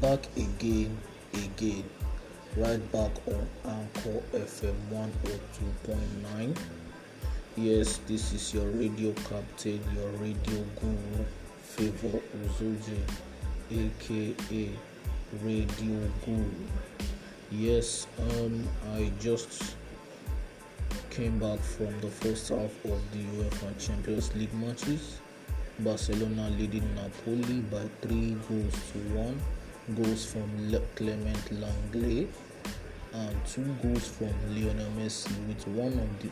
back again, again, right back on Anchor FM 102.9. Yes, this is your radio captain, your radio guru, Favor Uzoje, aka Radio Guru. Yes, um, I just came back from the first half of the UEFA Champions League matches. Barcelona leading Napoli by three goals to one. Goals from Le- Clement Lenglet and um, two goals from Lionel Messi, with one of the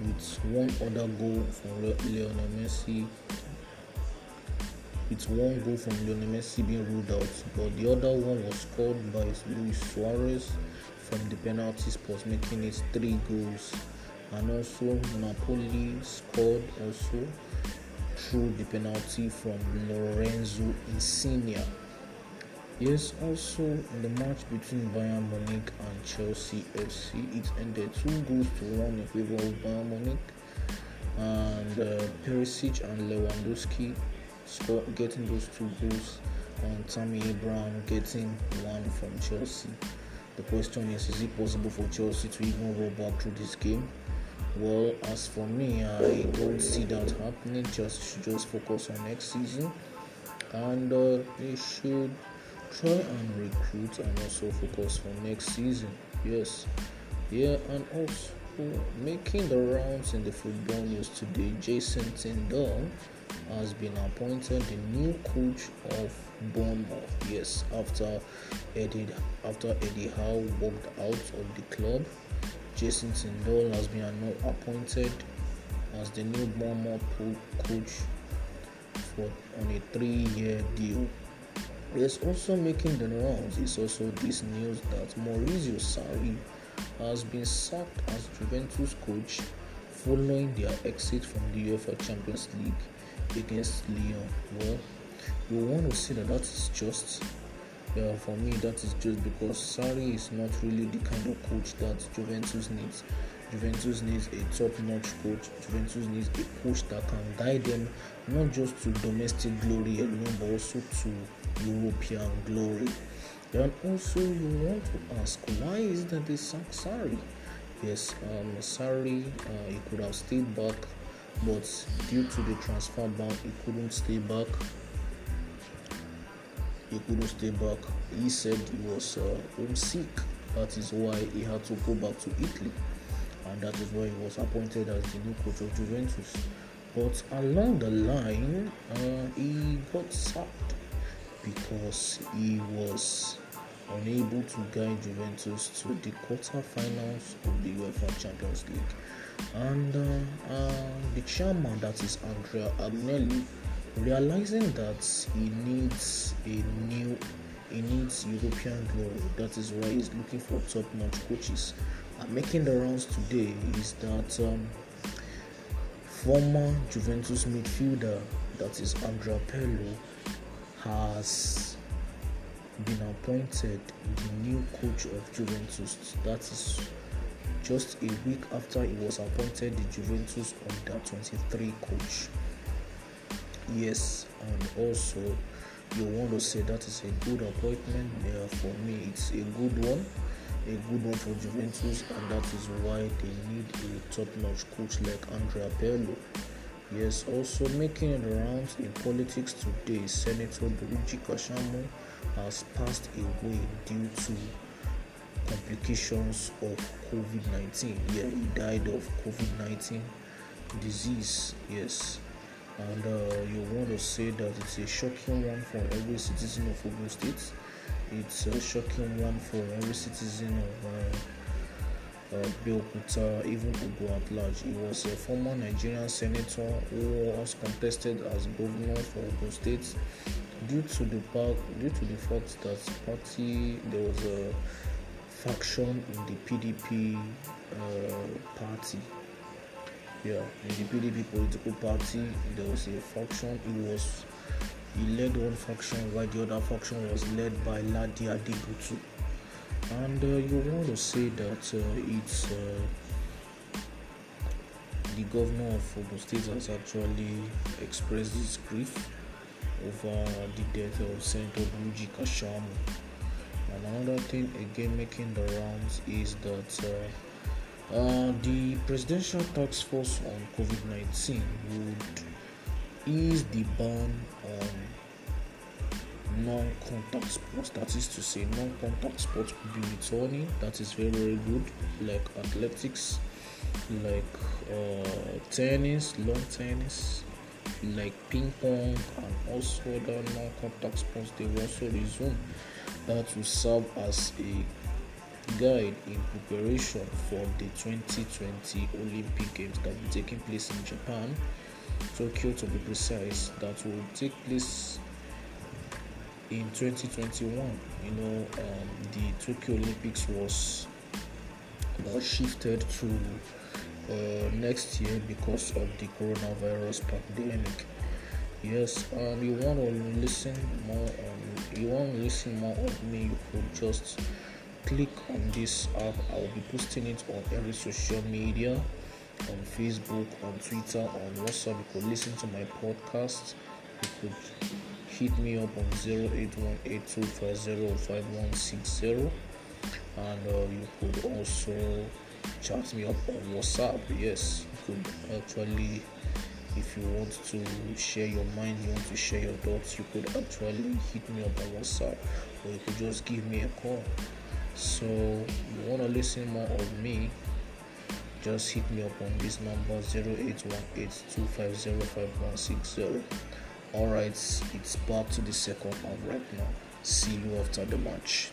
with one other goal from Lionel Messi. With one goal from Lionel Messi being ruled out, but the other one was scored by Luis Suarez from the penalty spot, making it three goals. And also Napoli scored also through the penalty from Lorenzo Yes, also in the match between Bayern Munich and Chelsea FC, it ended two goals to one in favor of Bayern Munich, and uh, Perisic and Lewandowski getting those two goals, and Tammy Abraham getting one from Chelsea. The question is, is it possible for Chelsea to even roll back through this game? Well, as for me, I don't see that happening. Should just focus on next season, and uh, they should try and recruit and also focus for next season. Yes, yeah, and also making the rounds in the football news today. Jason Tindall has been appointed the new coach of Bournemouth. Yes, after Eddie after Eddie Howe walked out of the club. Jason Tindall has been appointed as the new Bournemouth coach for on a three-year deal. Yes, also making the rounds is also this news that Maurizio Sarri has been sacked as Juventus coach following their exit from the UEFA Champions League against Lyon. Well, you want to see that that is just yeah, for me, that is just because Sarri is not really the kind of coach that Juventus needs. Juventus needs a top-notch coach. Juventus needs a coach that can guide them not just to domestic glory alone, but also to European glory. And also, you want to ask, why is that they Sarri? Yes, um, Sarri, uh, he could have stayed back, but due to the transfer ban, he couldn't stay back he couldn't stay back. He said he was uh, homesick. That is why he had to go back to Italy, and that is why he was appointed as the new coach of Juventus. But along the line, uh, he got sacked because he was unable to guide Juventus to the quarterfinals of the UEFA Champions League. And uh, uh, the chairman, that is Andrea Agnelli, realizing that he needs a new he needs European glory. That is why he's looking for top-notch coaches. Making the rounds today is that um, former Juventus midfielder, that is Andrea Pirlo, has been appointed the new coach of Juventus. That is just a week after he was appointed the Juventus under 23 coach yes and also you want to say that is a good appointment yeah, for me it's a good one a good one for Juventus and that is why they need a top-notch coach like Andrea Pirlo. Yes also making the rounds in politics today. Senator Luigi Kashamu has passed away due to complications of COVID-19 yeah he died of COVID-19 disease yes. And uh, you want to say that it's a shocking one for every citizen of Ogun State. It's a shocking one for every citizen of uh, uh, Beokuta, even Ogun at large. He was a former Nigerian senator who was contested as governor for Ogun State. Due to the fact, due to the fact that party there was a faction in the PDP party yeah, in the PDP political party, there was a faction. He was he led one faction while the other faction was led by Ladi Adebutu. And uh, you want to say that uh, it's uh, the governor of Ogun State has actually expressed his grief over the death of Senator Buji Kashamu. And another thing again making the rounds is that uh, uh, the presidential task force on COVID 19 would ease the ban on non-contact sports. That is to say non-contact sports will be returning. That is very very good like athletics like uh, tennis lawn tennis like ping pong and also other non-contact sports. They will also resume. That will serve as a guide in preparation for the 2020 olympic games that will be taking place in japan tokyo to be precise that will take place in 2021 you know um, the tokyo olympics was was shifted to uh, next year because of the coronavirus pandemic. Yes um you want to listen more on you want to listen more of me you could just click on this app. I will be posting it on every social media on facebook on twitter on whatsapp. You could listen to my podcast. You could hit me up on 0818250560 and uh, you could also chat me up on whatsapp. Yes you could actually if you want to share your mind you want to share your thoughts you could actually hit me up on whatsapp or you could just give me a call. So you want to listen more of me just hit me up on this number 0818250560 all right it's back to the second half right now. See you after the match